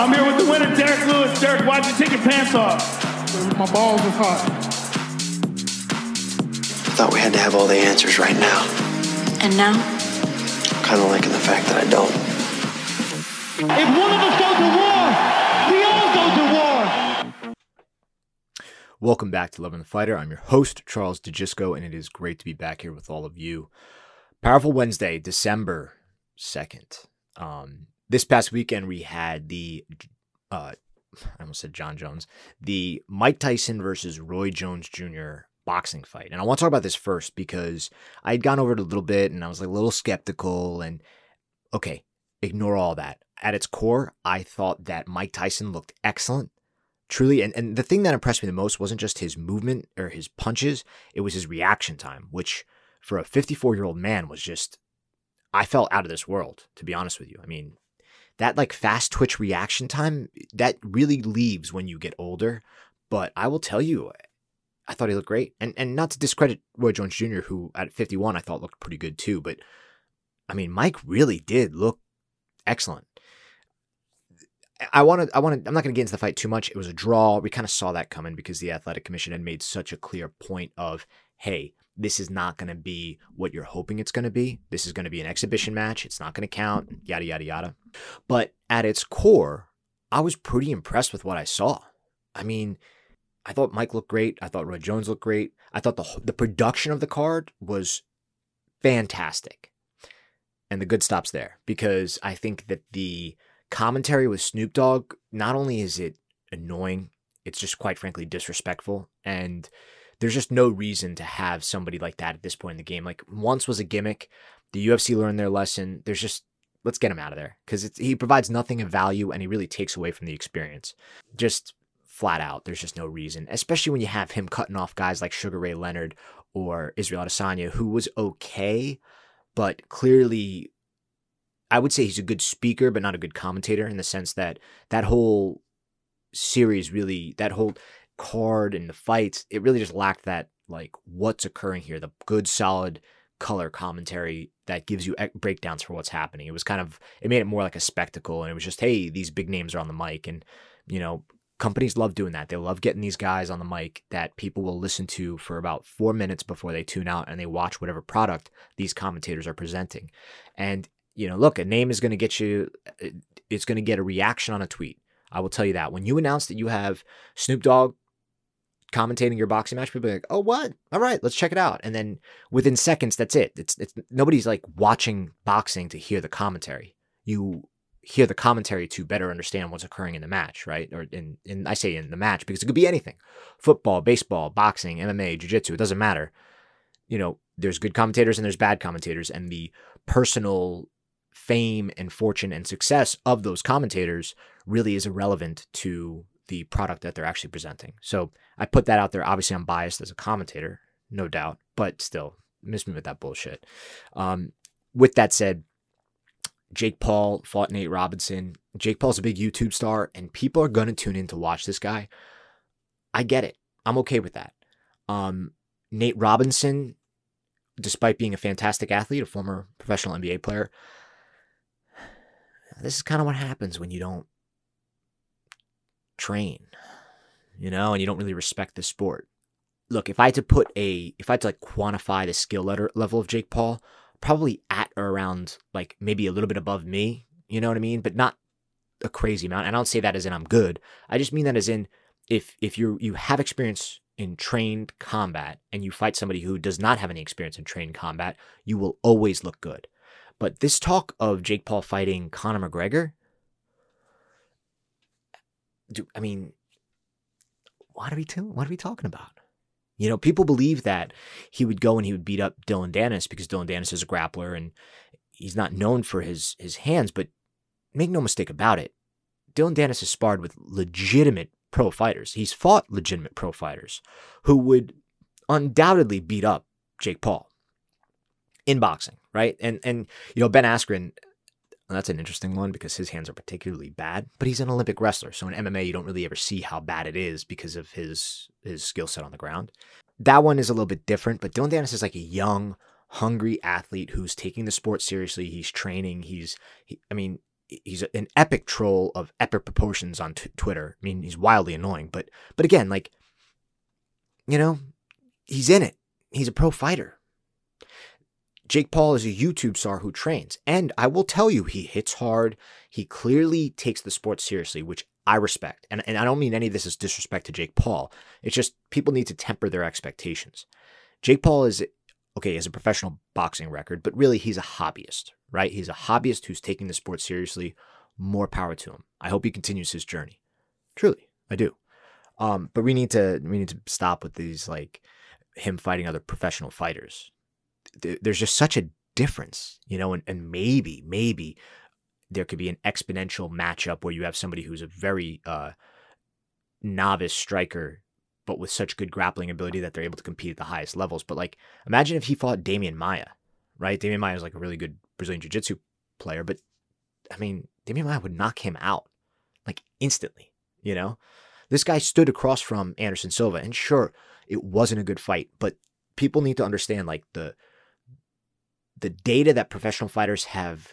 I'm here with the winner, Derrick Lewis. Derek, why'd you take your pants off? My balls was hot. I thought we had to have all the answers right now. And now? I'm kind of liking the fact that I don't. If one of us goes to war, we all go to war. Welcome back to Lover and the Fighter. I'm your host, Charles DeGisco, and it is great to be back here with all of you. Powerful Wednesday, December 2nd. Um, this past weekend, we had the, uh, I almost said John Jones, the Mike Tyson versus Roy Jones Jr. boxing fight. And I want to talk about this first because I had gone over it a little bit and I was like a little skeptical. And okay, ignore all that. At its core, I thought that Mike Tyson looked excellent truly and, and the thing that impressed me the most wasn't just his movement or his punches it was his reaction time which for a 54 year old man was just i felt out of this world to be honest with you i mean that like fast twitch reaction time that really leaves when you get older but i will tell you i thought he looked great and and not to discredit roy jones jr who at 51 i thought looked pretty good too but i mean mike really did look excellent I want to. I want to. I'm not going to get into the fight too much. It was a draw. We kind of saw that coming because the athletic commission had made such a clear point of, hey, this is not going to be what you're hoping it's going to be. This is going to be an exhibition match. It's not going to count. Yada yada yada. But at its core, I was pretty impressed with what I saw. I mean, I thought Mike looked great. I thought Roy Jones looked great. I thought the the production of the card was fantastic, and the good stops there because I think that the commentary with Snoop Dogg, not only is it annoying, it's just quite frankly disrespectful. And there's just no reason to have somebody like that at this point in the game. Like once was a gimmick. The UFC learned their lesson. There's just let's get him out of there because he provides nothing of value and he really takes away from the experience. Just flat out, there's just no reason, especially when you have him cutting off guys like Sugar Ray Leonard or Israel Adesanya, who was okay, but clearly I would say he's a good speaker, but not a good commentator in the sense that that whole series really, that whole card and the fights, it really just lacked that, like, what's occurring here, the good, solid color commentary that gives you breakdowns for what's happening. It was kind of, it made it more like a spectacle. And it was just, hey, these big names are on the mic. And, you know, companies love doing that. They love getting these guys on the mic that people will listen to for about four minutes before they tune out and they watch whatever product these commentators are presenting. And you know, look, a name is going to get you, uh, it's going to get a reaction on a tweet. I will tell you that. When you announce that you have Snoop Dogg commentating your boxing match, people are like, oh, what? All right, let's check it out. And then within seconds, that's it. It's, it's nobody's like watching boxing to hear the commentary. You hear the commentary to better understand what's occurring in the match, right? Or in, in I say in the match because it could be anything. Football, baseball, boxing, MMA, jiu-jitsu, it doesn't matter. You know, there's good commentators and there's bad commentators and the personal fame and fortune and success of those commentators really is irrelevant to the product that they're actually presenting. So I put that out there. Obviously, I'm biased as a commentator, no doubt, but still, miss me with that bullshit. Um, with that said, Jake Paul fought Nate Robinson. Jake Paul's a big YouTube star, and people are going to tune in to watch this guy. I get it. I'm okay with that. Um, Nate Robinson, despite being a fantastic athlete, a former professional NBA player, this is kind of what happens when you don't train, you know, and you don't really respect the sport. Look, if I had to put a, if I had to like quantify the skill level of Jake Paul, probably at or around like maybe a little bit above me, you know what I mean? But not a crazy amount. And I don't say that as in I'm good. I just mean that as in if if you you have experience in trained combat and you fight somebody who does not have any experience in trained combat, you will always look good. But this talk of Jake Paul fighting Conor McGregor, do I mean, what are we t- what are we talking about? You know, people believe that he would go and he would beat up Dillon Danis because Dillon Danis is a grappler and he's not known for his his hands. But make no mistake about it, Dillon Danis has sparred with legitimate pro fighters. He's fought legitimate pro fighters who would undoubtedly beat up Jake Paul in boxing, right? And and you know Ben Askren, that's an interesting one because his hands are particularly bad, but he's an Olympic wrestler, so in MMA you don't really ever see how bad it is because of his his skill set on the ground. That one is a little bit different, but Dillon Danis is like a young, hungry athlete who's taking the sport seriously. He's training. He's, he, I mean, he's an epic troll of epic proportions on t- Twitter. I mean, he's wildly annoying, but but again, like you know, he's in it. He's a pro fighter. Jake Paul is a YouTube star who trains, and I will tell you, he hits hard. He clearly takes the sport seriously, which I respect. And, and I don't mean any of this is disrespect to Jake Paul. It's just people need to temper their expectations. Jake Paul is, okay, has a professional boxing record, but really he's a hobbyist, right? He's a hobbyist who's taking the sport seriously. More power to him. I hope he continues his journey. Truly, I do. Um, but we need to we need to stop with these like him fighting other professional fighters. There's just such a difference, you know, and, and maybe, maybe there could be an exponential matchup where you have somebody who's a very uh, novice striker, but with such good grappling ability that they're able to compete at the highest levels. But like, imagine if he fought Demian Maia, right? Demian Maia is like a really good Brazilian Jiu Jitsu player, but I mean, Demian Maia would knock him out like instantly, you know? This guy stood across from Anderson Silva, and sure, it wasn't a good fight, but people need to understand like the the data that professional fighters have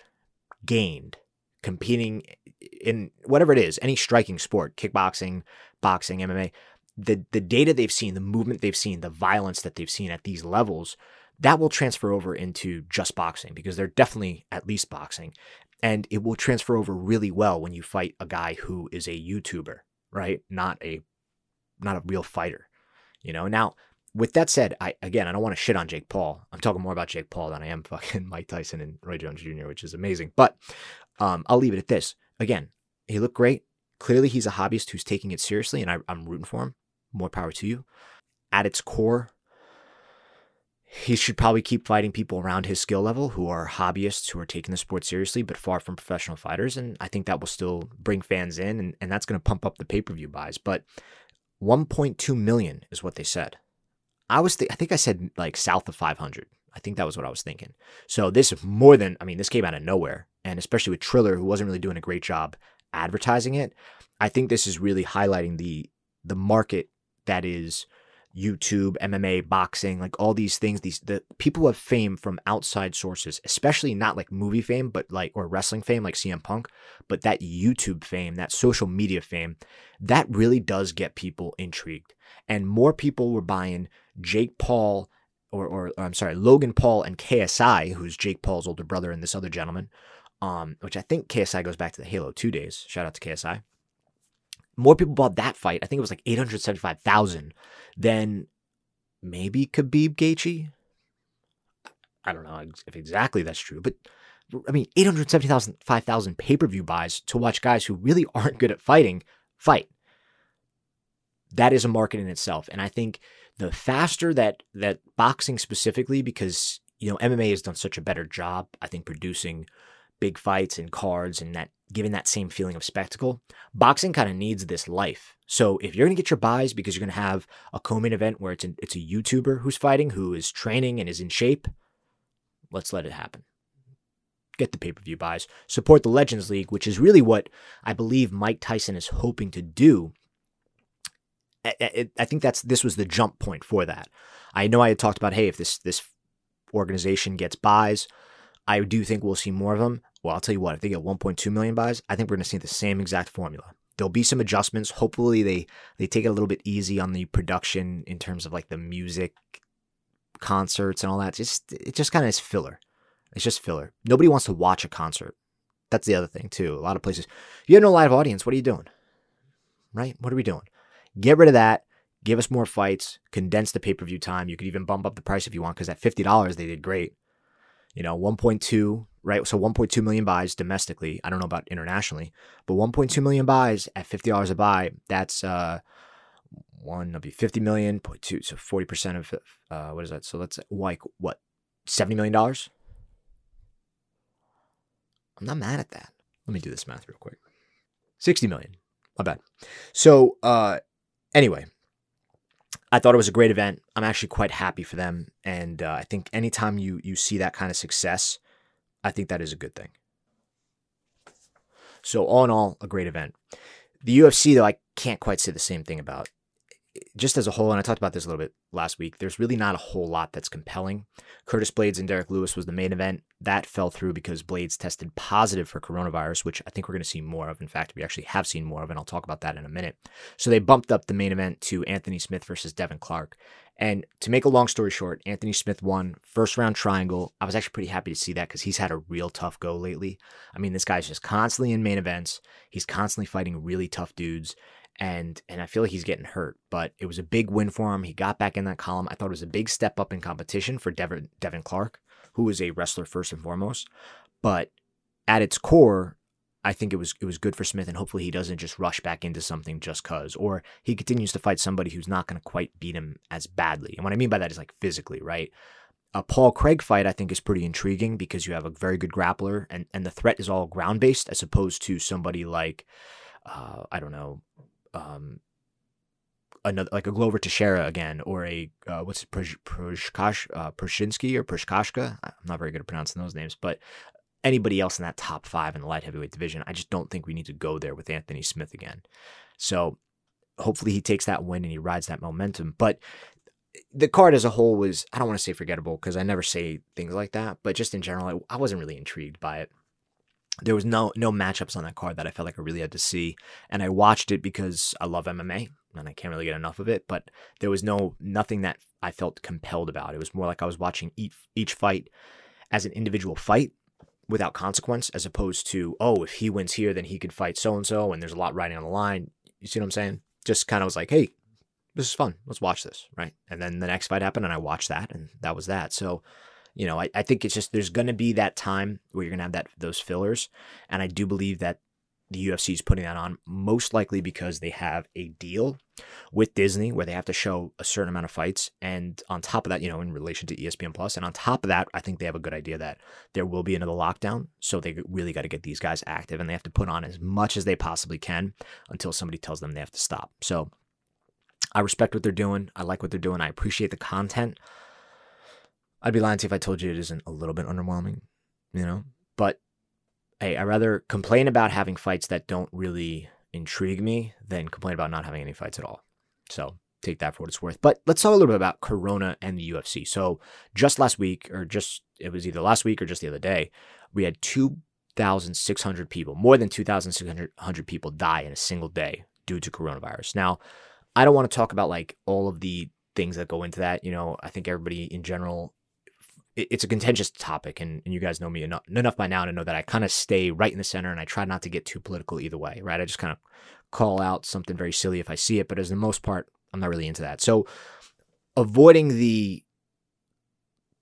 gained competing in whatever it is, any striking sport, kickboxing, boxing, MMA, the the data they've seen, the movement they've seen, the violence that they've seen at these levels, that will transfer over into just boxing because they're definitely at least boxing. And it will transfer over really well when you fight a guy who is a YouTuber, right? Not a not a real fighter. You know, now with that said, I again I don't want to shit on Jake Paul. I'm talking more about Jake Paul than I am fucking Mike Tyson and Roy Jones Jr., which is amazing. But um, I'll leave it at this. Again, he looked great. Clearly, he's a hobbyist who's taking it seriously, and I, I'm rooting for him. More power to you. At its core, he should probably keep fighting people around his skill level who are hobbyists who are taking the sport seriously but far from professional fighters and i think that will still bring fans in and, and that's going to pump up the pay-per-view buys but 1.2 million is what they said i was th- i think i said like south of 500 i think that was what i was thinking. So this more than i mean this came out of nowhere. And especially with Triller, who wasn't really doing a great job advertising it, I think this is really highlighting the the market that is YouTube, MMA, boxing, like all these things. These the people of fame from outside sources, especially not like movie fame, but like or wrestling fame, like CM Punk, but that YouTube fame, that social media fame, that really does get people intrigued. And more people were buying Jake Paul or, or, or I'm sorry, Logan Paul and KSI, who's Jake Paul's older brother and this other gentleman, um, which I think KSI goes back to the Halo 2 days. Shout out to KSI. More people bought that fight. I think it was like 875,000 than maybe Khabib Gaethje. I don't know if exactly that's true, but I mean, 870,000, 5,000 pay per view buys to watch guys who really aren't good at fighting fight. That is a market in itself. And I think the faster that, that boxing specifically, because, you know, MMA has done such a better job, I think, producing big fights and cards and that giving that same feeling of spectacle. Boxing kind of needs this life. So if you're gonna get your buys because you're gonna have a co-main event where it's an, it's a YouTuber who's fighting, who is training and is in shape, let's let it happen. Get the pay-per-view buys. Support the Legends League, which is really what I believe Mike Tyson is hoping to do. I, I think that's this was the jump point for that. I know I had talked about, hey, if this this organization gets buys, I do think we'll see more of them. Well, I'll tell you what, if they get 1.2 million buys, I think we're going to see the same exact formula. There'll be some adjustments. Hopefully, they they take it a little bit easy on the production in terms of like the music, concerts, and all that. Just it just kind of is filler. It's just filler. Nobody wants to watch a concert. That's the other thing too. A lot of places, you have no live audience. What are you doing? Right? What are we doing? Get rid of that. Give us more fights. Condense the pay per view time. You could even bump up the price if you want, because at fifty dollars they did great you know 1.2 right? So 1.2 million buys domestically. I don't know about internationally but 1.2 million buys at $50 a buy that's uh one that'll be 50 million point two so 40% of uh what is that? So let's like what 70 million dollars? I'm not mad at that. Let me do this math real quick. 60 million my bad. So uh anyway I thought it was a great event. I'm actually quite happy for them, and uh, I think anytime you you see that kind of success, I think that is a good thing. So all in all, a great event. The UFC though, I can't quite say the same thing about. Just as a whole, and I talked about this a little bit last week, there's really not a whole lot that's compelling. Curtis Blaydes and Derrick Lewis was the main event. That fell through because Blaydes tested positive for coronavirus, which I think we're going to see more of. In fact, we actually have seen more of, and I'll talk about that in a minute. So they bumped up the main event to Anthony Smith versus Devin Clark. And to make a long story short, Anthony Smith won first round triangle. I was actually pretty happy to see that because he's had a real tough go lately. I mean, this guy's just constantly in main events. He's constantly fighting really tough dudes and and I feel like he's getting hurt. But it was a big win for him. He got back in that column. I thought it was a big step up in competition for Devin Devin Clark, who is a wrestler first and foremost. But at its core, I think it was it was good for Smith, and hopefully he doesn't just rush back into something just cause, or he continues to fight somebody who's not going to quite beat him as badly. And what I mean by that is like physically, right? A Paul Craig fight, I think, is pretty intriguing because you have a very good grappler, and and the threat is all ground based as opposed to somebody like, uh, I don't know, um, another like a Glover Teixeira again, or a uh, what's it, Prishkash, uh, Prushinsky or Prishkashka. I'm not very good at pronouncing those names, but anybody else in that top five in the light heavyweight division, I just don't think we need to go there with Anthony Smith again. So hopefully he takes that win and he rides that momentum. But the card as a whole was I don't want to say forgettable because I never say things like that, but just in general, I, I wasn't really intrigued by it there was no no matchups on that card that I felt like I really had to see, and I watched it because I love MMA and I can't really get enough of it. But there was no nothing that I felt compelled about. It was more like I was watching each each fight as an individual fight without consequence, as opposed to oh, if he wins here, then he could fight so and so, and there's a lot riding on the line. You see what I'm saying? Just kind of was like, hey, this is fun. Let's watch this, right? And then the next fight happened, and I watched that, and that was that. So you know, I, I think it's just there's going to be that time where you're going to have that those fillers, and I do believe that the UFC is putting that on most likely because they have a deal with Disney where they have to show a certain amount of fights, and on top of that, you know, in relation to ESPN Plus, and on top of that, I think they have a good idea that there will be another lockdown, so they really got to get these guys active, and they have to put on as much as they possibly can until somebody tells them they have to stop. So. I respect what they're doing. I like what they're doing. I appreciate the content. I'd be lying to you if I told you it isn't a little bit underwhelming, you know? But hey, I rather complain about having fights that don't really intrigue me than complain about not having any fights at all. So take that for what it's worth. But let's talk a little bit about Corona and the UFC. So just last week, or just it was either last week or just the other day, we had 2,600 people, more than 2,600 people die in a single day due to coronavirus. Now, I don't want to talk about like all of the things that go into that. You know, I think everybody in general it's a contentious topic, and, and you guys know me enough, enough by now to know that I kind of stay right in the center and I try not to get too political either way, right? I just kind of call out something very silly if I see it, but as the most part, I'm not really into that. So avoiding the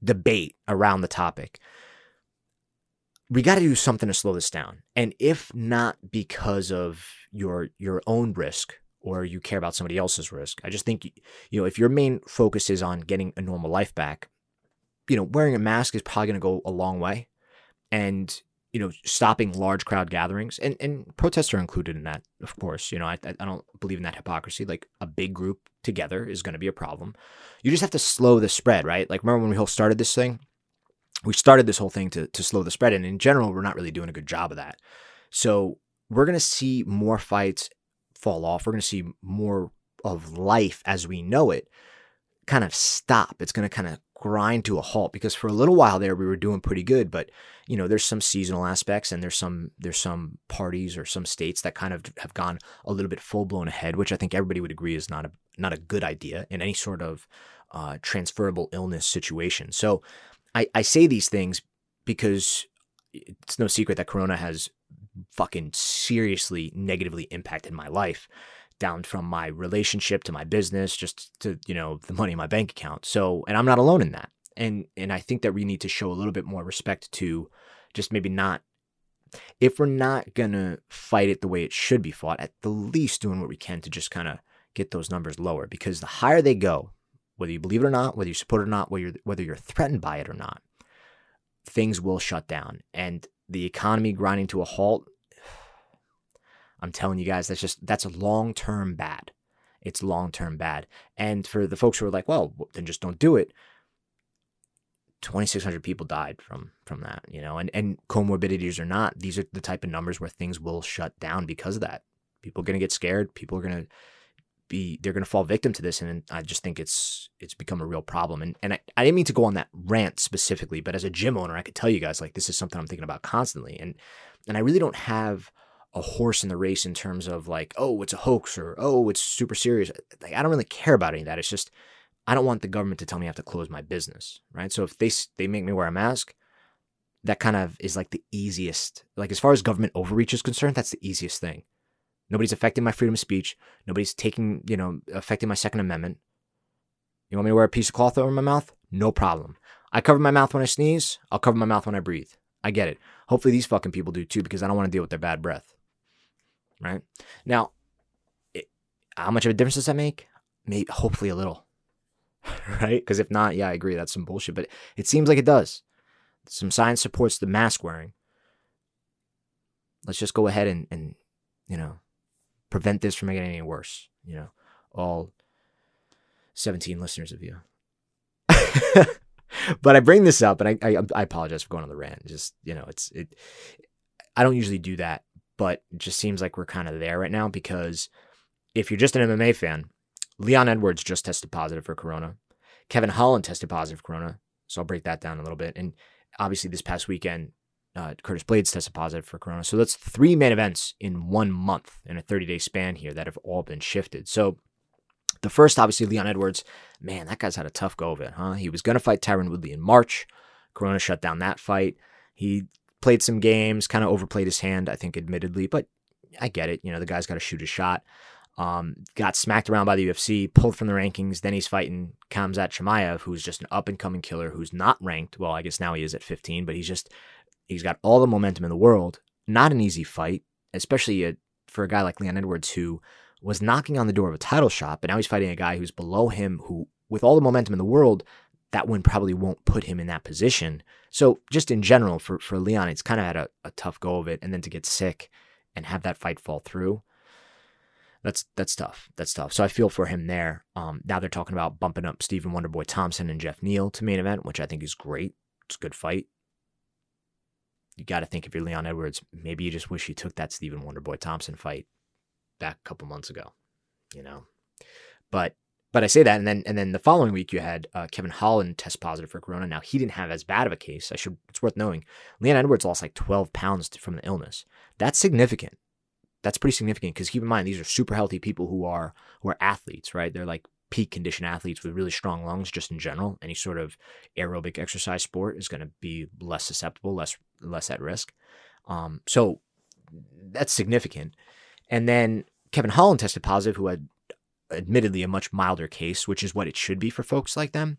debate around the topic, we got to do something to slow this down. And if not because of your your own risk or you care about somebody else's risk, I just think you know if your main focus is on getting a normal life back, you know, wearing a mask is probably going to go a long way. And, you know, stopping large crowd gatherings and, and protests are included in that, of course. You know, I, I don't believe in that hypocrisy. Like a big group together is going to be a problem. You just have to slow the spread, right? Like, remember when we whole started this thing? We started this whole thing to, to slow the spread. And in general, we're not really doing a good job of that. So we're going to see more fights fall off. We're going to see more of life as we know it kind of stop. It's going to kind of grind to a halt because for a little while there we were doing pretty good but you know there's some seasonal aspects and there's some there's some parties or some states that kind of have gone a little bit full blown ahead which i think everybody would agree is not a not a good idea in any sort of uh, transferable illness situation. So I, I say these things because it's no secret that corona has fucking seriously negatively impacted my life down from my relationship to my business just to you know the money in my bank account. So and i'm not alone in that. And and i think that we need to show a little bit more respect to just maybe not if we're not gonna fight it the way it should be fought at the least doing what we can to just kind of get those numbers lower. Because the higher they go whether you believe it or not whether you support it or not whether you're, whether you're threatened by it or not things will shut down. And the economy grinding to a halt I'm telling you guys, that's just that's a long term bad. It's long term bad. And for the folks who are like, well, then just don't do it. 2,600 people died from from that, you know, and and comorbidities or not, these are the type of numbers where things will shut down because of that. People are going to get scared. People are going to be they're going to fall victim to this and i just think it's it's become a real problem and and I, I didn't mean to go on that rant specifically but as a gym owner i could tell you guys like this is something i'm thinking about constantly and and i really don't have a horse in the race in terms of like oh it's a hoax or oh it's super serious like i don't really care about any of that it's just i don't want the government to tell me i have to close my business right so if they they make me wear a mask that kind of is like the easiest like as far as government overreach is concerned that's the easiest thing Nobody's affecting my freedom of speech. Nobody's taking, you know, affecting my Second Amendment. You want me to wear a piece of cloth over my mouth? No problem. I cover my mouth when I sneeze. I'll cover my mouth when I breathe. I get it. Hopefully these fucking people do too because I don't want to deal with their bad breath. Right? Now, it, how much of a difference does that make? Maybe, hopefully a little. right? Because if not, yeah, I agree. That's some bullshit. But it seems like it does. Some science supports the mask wearing. Let's just go ahead and, and you know, prevent this from getting any worse. You know, all 17 listeners of you. but I bring this up, and I, I, I apologize for going on the rant. Just you know, it's it. I don't usually do that, but it just seems like we're kind of there right now because if you're just an MMA fan, Leon Edwards just tested positive for corona. Kevin Holland tested positive for corona. So I'll break that down a little bit. And obviously, this past weekend, uh, Curtis Blaydes tested positive for corona. So that's three main events in one month in a 30 day span here that have all been shifted. So the first, obviously, Leon Edwards, man, that guy's had a tough go of it, huh? He was going to fight Tyron Woodley in March. Corona shut down that fight. He played some games, kind of overplayed his hand, I think, admittedly, but I get it. You know, the guy's got to shoot a shot. Um, got smacked around by the UFC, pulled from the rankings. Then he's fighting Khamzat Chimaev, who's just an up and coming killer who's not ranked. Well, I guess now he is at 15, but he's just He's got all the momentum in the world. Not an easy fight, especially a, for a guy like Leon Edwards who was knocking on the door of a title shot, but now he's fighting a guy who's below him who, with all the momentum in the world, that win probably won't put him in that position. So just in general, for, for Leon, it's kind of had a, a tough go of it. And then to get sick and have that fight fall through, that's that's tough. That's tough. So I feel for him there. Um, now they're talking about bumping up Stephen Wonderboy Thompson and Geoff Neal to main event, which I think is great. It's a good fight you got to think if you're Leon Edwards, maybe you just wish you took that Stephen Wonderboy Thompson fight back a couple months ago, you know. But but I say that, and then and then the following week you had uh, Kevin Holland test positive for corona. Now he didn't have as bad of a case. I should. It's worth knowing. Leon Edwards lost like 12 pounds from the illness. That's significant. That's pretty significant because keep in mind these are super healthy people who are who are athletes, right? They're like peak condition athletes with really strong lungs just in general any sort of aerobic exercise sport is going to be less susceptible less less at risk um, so that's significant and then kevin holland tested positive who had admittedly a much milder case which is what it should be for folks like them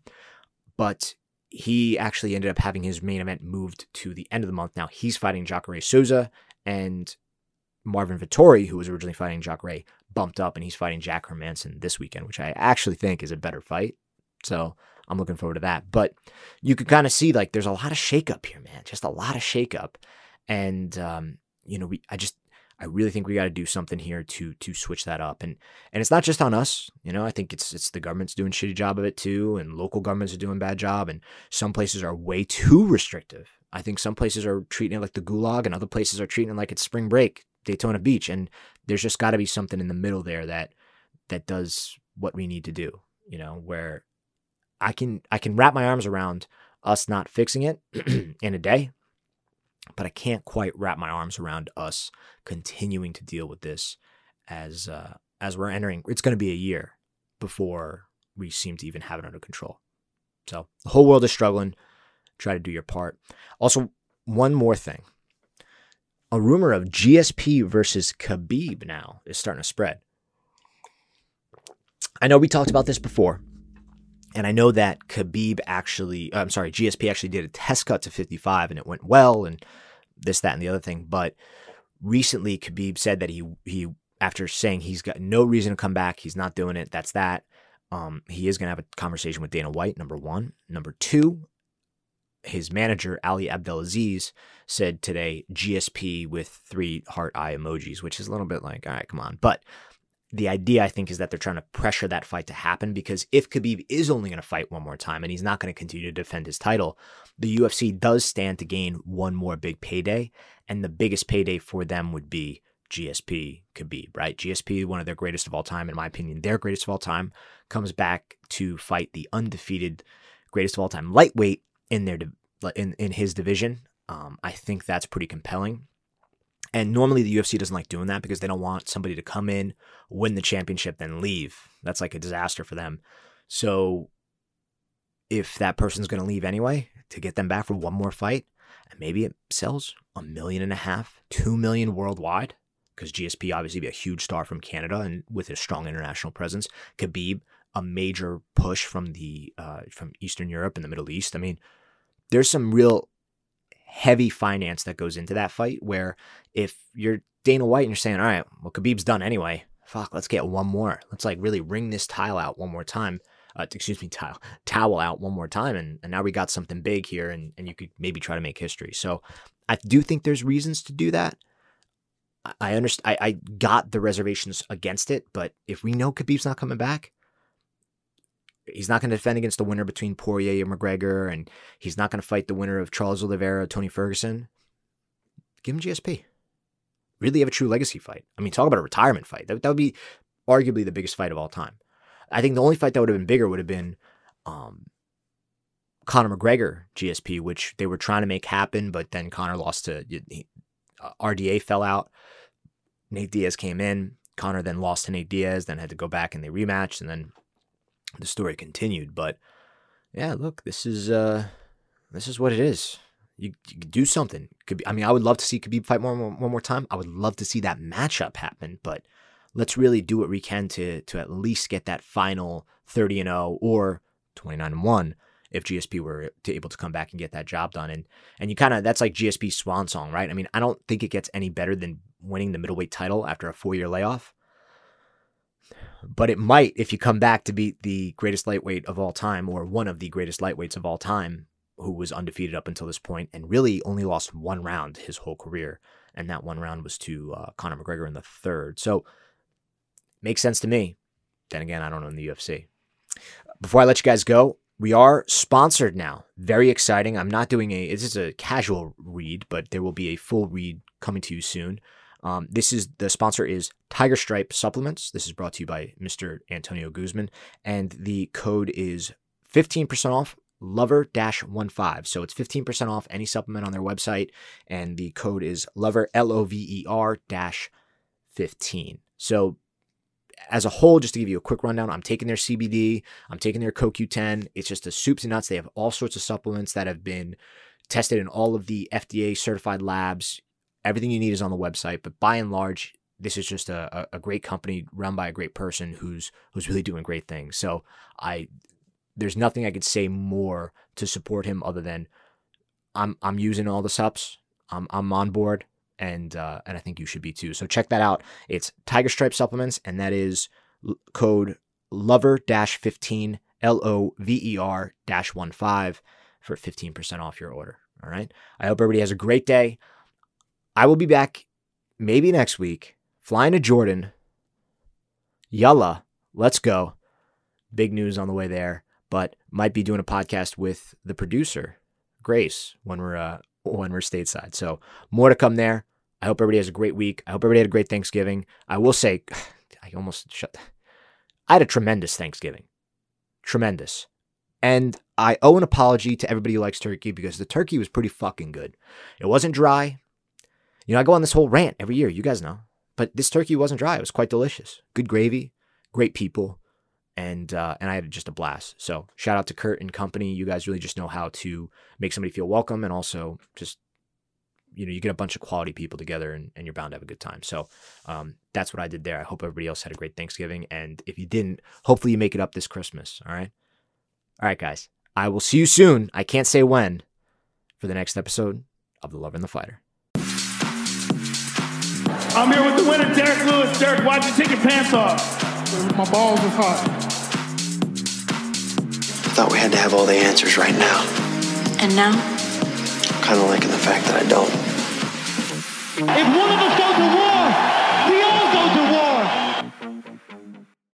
but he actually ended up having his main event moved to the end of the month now he's fighting jacare souza and Marvin Vettori, who was originally fighting Jacare, bumped up and he's fighting Jack Hermansson this weekend, which I actually think is a better fight. So I'm looking forward to that. But you could kind of see like there's a lot of shakeup here, man. Just a lot of shakeup. And um, you know, we I just I really think we got to do something here to to switch that up. And and it's not just on us. You know, I think it's it's the government's doing shitty job of it too, and local governments are doing bad job, and some places are way too restrictive. I think some places are treating it like the gulag, and other places are treating it like it's spring break. Daytona Beach, and there's just got to be something in the middle there that that does what we need to do. You know, where I can I can wrap my arms around us not fixing it in a day, but I can't quite wrap my arms around us continuing to deal with this as uh, as we're entering. It's going to be a year before we seem to even have it under control. So the whole world is struggling. Try to do your part. Also, one more thing a rumor of GSP versus Khabib now is starting to spread. I know we talked about this before, and I know that Khabib actually, uh, I'm sorry, GSP actually did a test cut to 55 and it went well, and this, that, and the other thing. But recently, Khabib said that he he after saying he's got no reason to come back, he's not doing it. That's that. Um, he is going to have a conversation with Dana White. Number one, number two, his manager Ali Abdelaziz said today GSP with three heart eye emojis, which is a little bit like, all right, come on. But the idea I think is that they're trying to pressure that fight to happen because if Khabib is only going to fight one more time and he's not going to continue to defend his title, the UFC does stand to gain one more big payday, and the biggest payday for them would be GSP Khabib, right? GSP, one of their greatest of all time, in my opinion, their greatest of all time, comes back to fight the undefeated greatest of all time lightweight in their in in his division. Um, I think that's pretty compelling. And normally the UFC doesn't like doing that because they don't want somebody to come in, win the championship, then leave. That's like a disaster for them. So if that person's going to leave anyway, to get them back for one more fight, and maybe it sells a million and a half, two million worldwide, because GSP obviously be a huge star from Canada and with his strong international presence. Khabib, a major push from the uh, from Eastern Europe and the Middle East. I mean, there's some real heavy finance that goes into that fight. Where if you're Dana White and you're saying, all right, well Khabib's done anyway. Fuck, let's get one more. Let's like really wring this tile out one more time. Uh, excuse me, tile towel out one more time, and, and now we got something big here, and, and you could maybe try to make history. So I do think there's reasons to do that. I understand. I, I got the reservations against it, but if we know Khabib's not coming back, he's not going to defend against the winner between Poirier and McGregor, and he's not going to fight the winner of Charles Oliveira, Tony Ferguson. Give him GSP. Really have a true legacy fight. I mean, talk about a retirement fight. That, that would be arguably the biggest fight of all time. I think the only fight that would have been bigger would have been um, Conor McGregor GSP, which they were trying to make happen, but then Conor lost to he, uh, RDA fell out. Nate Diaz came in. Conor then lost to Nate Diaz, then had to go back and they rematched, and then the story continued. But yeah, look, this is uh, this is what it is. You, you do something. Could be, I mean, I would love to see Khabib fight more, more one more time. I would love to see that matchup happen, but let's really do what we can to to at least get that final 30 and 0 or 29 and 1 if GSP were to able to come back and get that job done. And and you kind of that's like GSP's swan song, right? I mean, I don't think it gets any better than winning the middleweight title after a four year layoff but it might if you come back to beat the greatest lightweight of all time or one of the greatest lightweights of all time who was undefeated up until this point and really only lost one round his whole career. And that one round was to uh, Conor McGregor in the third. So makes sense to me. Then again I don't know in the UFC before I let you guys go we are sponsored now. Very exciting. I'm not doing a this is a casual read but there will be a full read coming to you soon um, this is the sponsor is Tiger Stripe Supplements. This is brought to you by Mr. Antonio Guzman, and the code is 15% off lover 15 so it's 15% off any supplement on their website. And the code is lover l-o-v-e-r dash 15 so as a whole just to give you a quick rundown i'm taking their cbd i'm taking their coq10 it's just a soups and nuts. They have all sorts of supplements that have been tested in all of the fda certified labs Everything you need is on the website, but by and large, this is just a, a great company run by a great person who's who's really doing great things. So I there's nothing I could say more to support him other than I'm I'm using all the subs. I'm I'm on board and uh, and I think you should be too. So check that out. It's Tiger Stripe supplements and that is code lover dash 15 L O V E R dash 15 for 15% off your order. All right. I hope everybody has a great day. I will be back maybe next week, flying to Jordan. Yalla, let's go. Big news on the way there, but might be doing a podcast with the producer, Grace, when we're uh, when we're stateside. So more to come there. I hope everybody has a great week. I hope everybody had a great Thanksgiving. I will say, I almost shut. I had a tremendous Thanksgiving, tremendous, and I owe an apology to everybody who likes turkey because the turkey was pretty fucking good. It wasn't dry. You know, I go on this whole rant every year, you guys know. But this turkey wasn't dry. It was quite delicious. Good gravy, great people, and uh, and I had just a blast. So shout out to Kurt and company. You guys really just know how to make somebody feel welcome and also just you know, you get a bunch of quality people together and, and you're bound to have a good time. So um, that's what I did there. I hope everybody else had a great Thanksgiving. And if you didn't, hopefully you make it up this Christmas. All right. All right, guys. I will see you soon. I can't say when for the next episode of The Lover and the Fighter. I'm here with the winner, Derrick Lewis. Derek, why'd you take your pants off? My balls was hot. I thought we had to have all the answers right now. And now? I'm kind of liking the fact that I don't. If one of us goes to war,